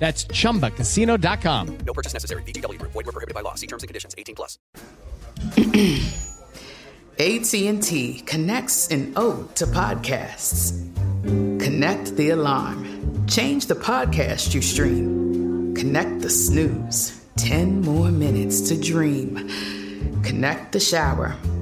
That's chumbacasino.com. No purchase necessary. VGW Group. Void were prohibited by law. See terms and conditions. 18 plus. AT&T connects an ode to podcasts. Connect the alarm. Change the podcast you stream. Connect the snooze. 10 more minutes to dream. Connect the shower.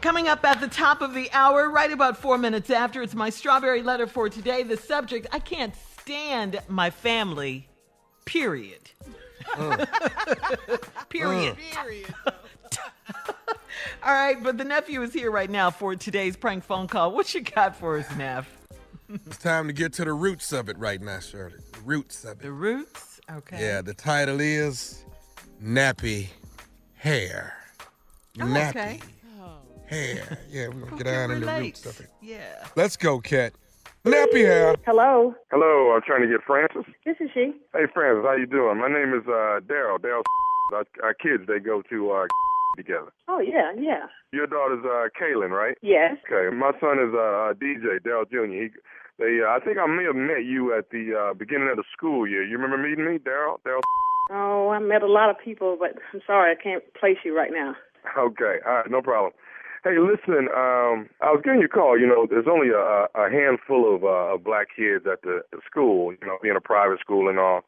Coming up at the top of the hour, right about four minutes after, it's my strawberry letter for today. The subject I can't stand my family, period. Mm. Mm. period. Period. All right, but the nephew is here right now for today's prank phone call. What you got for us, Neff? It's time to get to the roots of it right now, Shirley. The roots of it. The roots? Okay. Yeah, the title is Nappy Hair. Oh, Nappy okay. Hair. Yeah, we're going to get can down in the relate? roots of it. Yeah. Let's go, Cat. Nappy Hair. Hello, Hello, I'm trying to get Francis. this is she. Hey, Francis, how you doing? My name is uh, Daryl. Daryl. Our, our kids, they go to uh, together. Oh yeah, yeah. Your daughter's uh, Kaylin, right? Yes. Okay. My son is uh, DJ Daryl Jr. He, they, uh, I think I may have met you at the uh, beginning of the school year. You remember meeting me, Daryl? Daryl. Oh, I met a lot of people, but I'm sorry I can't place you right now. Okay. All right. No problem. Hey, listen. Um, I was giving you a call. You know, there's only a, a handful of, uh, of black kids at the, the school. You know, being a private school and all.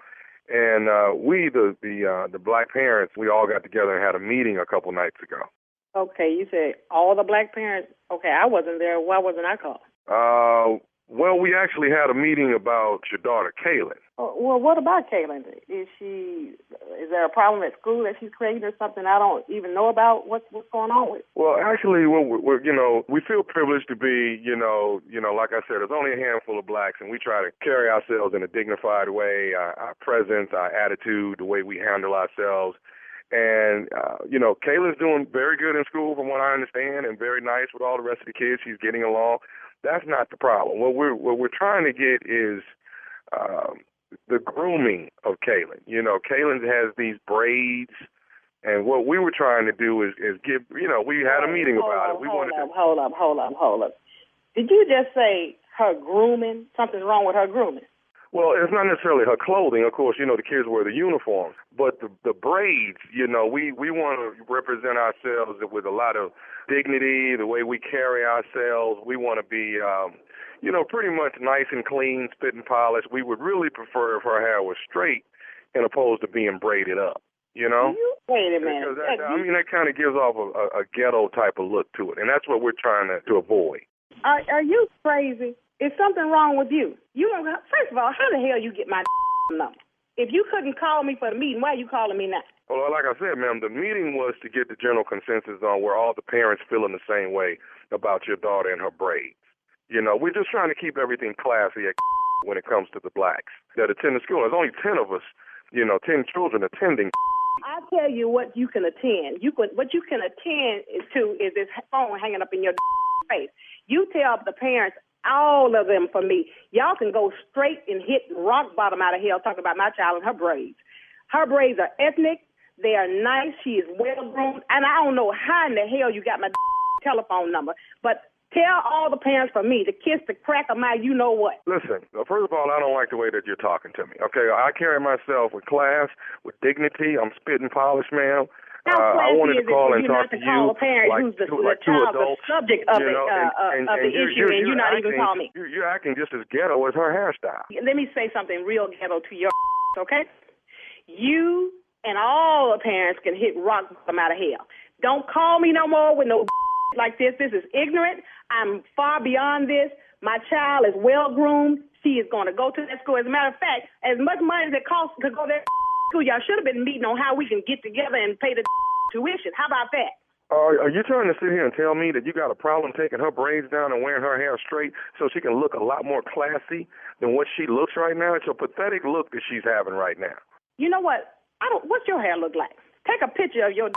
And uh, we, the the uh, the black parents, we all got together and had a meeting a couple nights ago. Okay, you said all the black parents. Okay, I wasn't there. Why wasn't I called? Uh, well, we actually had a meeting about your daughter, Kaylin. Oh, well, what about Kaylin? Is she? Is there a problem at school that she's creating or something I don't even know about? What's what's going on with? Well, actually, we're, we're you know we feel privileged to be you know you know like I said, there's only a handful of blacks, and we try to carry ourselves in a dignified way. Our, our presence, our attitude, the way we handle ourselves. And uh, you know, Kayla's doing very good in school, from what I understand, and very nice with all the rest of the kids. She's getting along. That's not the problem. What we're what we're trying to get is um, the grooming of Kaylin. You know, Kaylin has these braids, and what we were trying to do is is give. You know, we had a meeting hold about it. We hold wanted up, to. hold up, hold up, hold up. Did you just say her grooming? Something's wrong with her grooming? Well, it's not necessarily her clothing. Of course, you know the kids wear the uniforms, But the the braids, you know, we we want to represent ourselves with a lot of dignity, the way we carry ourselves. We want to be, um, you know, pretty much nice and clean, spit and polished. We would really prefer if our hair was straight, and opposed to being braided up. You know? You, wait a minute. That, I mean, that kind of gives off a, a, a ghetto type of look to it, and that's what we're trying to, to avoid. Are, are you crazy? Is something wrong with you? You don't. First of all, how the hell you get my number? If you couldn't call me for the meeting, why are you calling me now? Well, like I said, ma'am, the meeting was to get the general consensus on where all the parents feeling the same way about your daughter and her braids. You know, we're just trying to keep everything classy when it comes to the blacks that attend the school. There's only ten of us, you know, ten children attending. I tell you what you can attend. You can what you can attend to is this phone hanging up in your face. You tell the parents all of them for me. Y'all can go straight and hit rock bottom out of hell talking about my child and her braids. Her braids are ethnic. They are nice. She is well groomed. And I don't know how in the hell you got my telephone number, but Tell all the parents for me to kiss the crack of my you know what. Listen, first of all, I don't like the way that you're talking to me. Okay, I carry myself with class, with dignity. I'm spitting polish, ma'am. How uh, I wanted to call and talk to, to you like, who's the, two, like child, adults, the subject of you know, the, uh, and, of and, the and issue, you're, and you're you're not acting, even calling me. You're, you're acting just as ghetto as her hairstyle. Let me say something real ghetto to your okay? You and all the parents can hit rock bottom out of hell. Don't call me no more with no like this. This is ignorant. I'm far beyond this. My child is well groomed. She is going to go to that school. As a matter of fact, as much money as it costs to go to that school, y'all should have been meeting on how we can get together and pay the tuition. How about that? Uh, are you trying to sit here and tell me that you got a problem taking her braids down and wearing her hair straight so she can look a lot more classy than what she looks right now? It's a pathetic look that she's having right now. You know what? I don't. What's your hair look like? Take a picture of your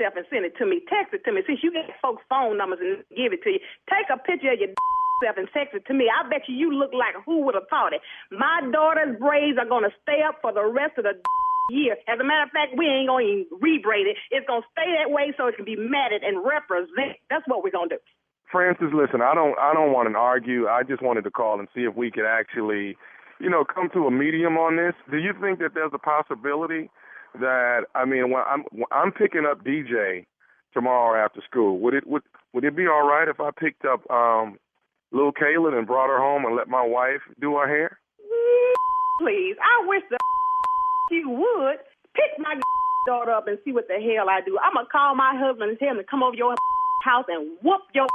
self and send it to me. Text it to me. Since you get folks' phone numbers and give it to you, take a picture of your self and text it to me. I bet you you look like who would have thought it. My daughter's braids are gonna stay up for the rest of the year. As a matter of fact, we ain't gonna even rebraid it. It's gonna stay that way so it can be matted and represent. That's what we're gonna do. Francis, listen, I don't I don't want to argue. I just wanted to call and see if we could actually, you know, come to a medium on this. Do you think that there's a possibility that I mean, when I'm when I'm picking up DJ tomorrow after school, would it would would it be all right if I picked up um little Kaylin and brought her home and let my wife do her hair? Please, I wish the you would pick my daughter up and see what the hell I do. I'm gonna call my husband and tell him to come over your house and whoop your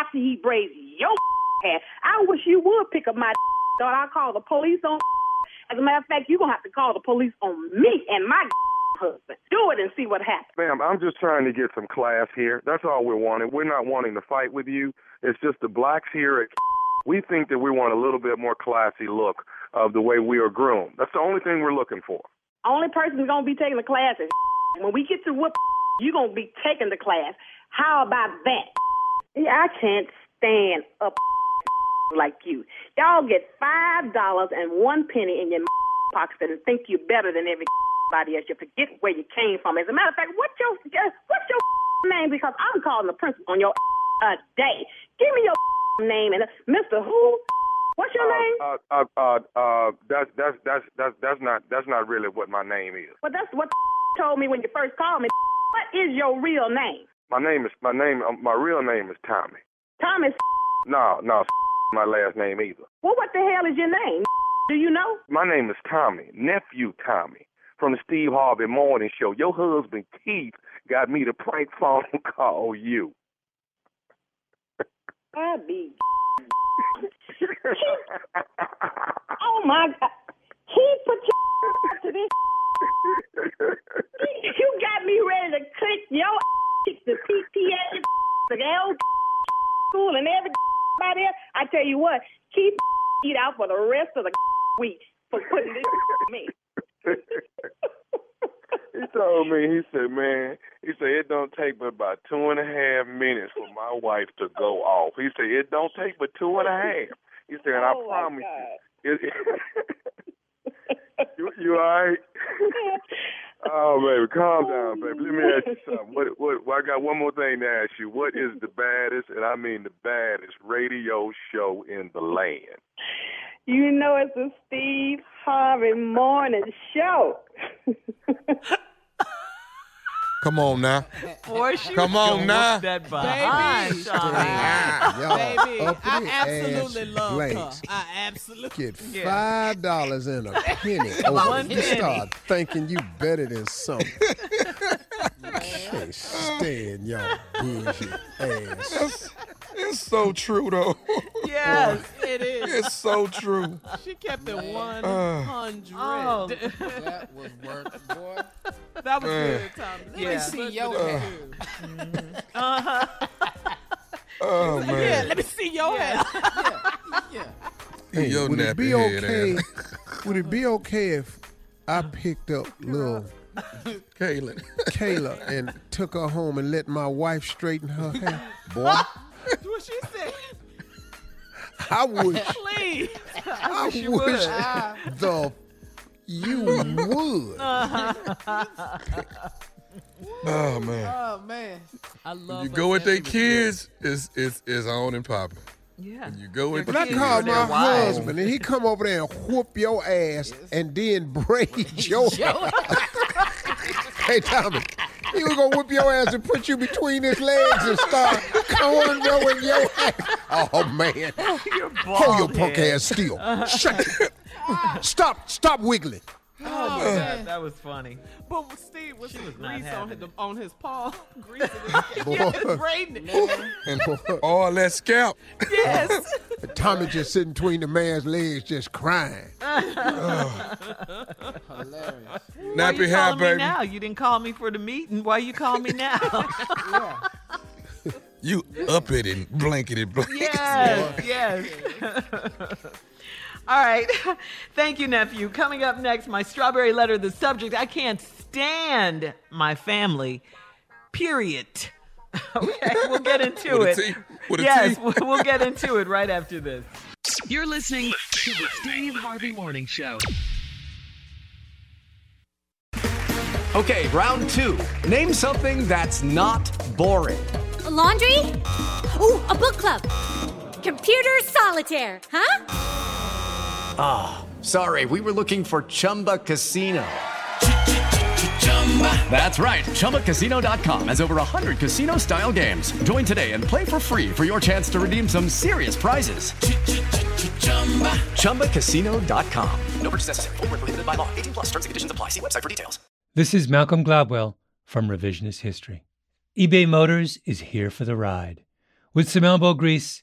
after he braids your hair. I wish you would pick up my daughter. I'll call the police on. As a matter of fact, you're gonna have to call the police on me and my husband. Do it and see what happens. Ma'am, I'm just trying to get some class here. That's all we're wanting. We're not wanting to fight with you. It's just the blacks here at we think that we want a little bit more classy look of the way we are groomed. That's the only thing we're looking for. Only person who's gonna be taking the class is when we get to whoop, you're gonna be taking the class. How about that? Yeah, I can't stand up like you. Y'all get five dollars and one penny in your pocket and think you're better than everybody else. You forget where you came from. As a matter of fact, what's your what's your name? Because I'm calling the principal on your uh, day. Give me your name and uh, Mr. Who? What's your uh, name? Uh, uh, uh, uh, that's that's that's that's that's not that's not really what my name is. Well, that's what told me when you first called me. What is your real name? My name is my name. Um, my real name is Tommy. Thomas. No, no, my last name either. Well, what the hell is your name? Do you know? My name is Tommy, nephew Tommy, from the Steve Harvey Morning Show. Your husband Keith got me to prank phone call you. I be. oh my God! He put your to this. you got me ready to click your the PTA, the L school, and I tell you what, keep eat out for the rest of the week for putting this me. he told me, he said, man, he said it don't take but about two and a half minutes for my wife to go off. He said it don't take but two and a half. He said, and oh I promise you, it, you, you all right? Oh, baby, calm down, baby. Let me ask you something. What, what, well, I got one more thing to ask you. What is the baddest, and I mean the baddest, radio show in the land? You know it's a Steve Harvey morning show. Come on now. Boy, she Come on now. whoop That behind, Baby. Baby, I absolutely love blacks her. I absolutely. Get five dollars and a penny. One Oh, you penny. start thinking you better than something. Can't stand y'all bullshit ass. It's so true though. Yes. It is. It's so true. She kept it one Uh. hundred. Oh. That was work, boy. That was Man. good, Tommy. Let Yeah. me see your Uh. hair. Uh-huh. Oh Yeah, man. let me see your hair. Yeah. Hey, Your would it be okay? Would it be okay if I picked up little Kaylin. Kayla and took her home and let my wife straighten her hair? Boy, Do what she said. I wish, Please. I wish wish the you would. Uh-huh. Oh man. Oh man, I love. You go with their kids, it's it's it's on and popping. Yeah. You go with But I kids call or their my wives. husband and he come over there and whoop your ass and then braid your Hey Tommy, he was gonna whip your ass and put you between his legs and start cornrowing your ass. Oh man. You're Hold your bald punk head. ass still. Shut Stop, stop wiggling. Oh, That, man. that was funny. But Steve was was not grease on having his, it. on his paw, greasing his Boy. yes, braiding it. and all that scalp. Yes. Tommy just sitting between the man's legs just crying. Hilarious. Why Nappy you hair, calling me baby. now? You didn't call me for the meeting. Why you call me now? You up it and blanketed blanket. It. Yes, yes. All right. Thank you, nephew. Coming up next, my strawberry letter. The subject I can't stand my family. Period. Okay, we'll get into With a it. T? Yes, T? we'll we'll get into it right after this. You're listening to the Steve Harvey Morning Show. Okay, round two. Name something that's not boring. A laundry? Ooh, a book club. Computer solitaire, huh? Ah, sorry, we were looking for Chumba Casino. That's right. ChumbaCasino.com has over 100 casino style games. Join today and play for free for your chance to redeem some serious prizes. ChumbaCasino.com. No purchase necessary. Void where prohibited by law. 18 plus terms and conditions apply. See website for details. This is Malcolm Gladwell from Revisionist History. eBay Motors is here for the ride. With some elbow grease,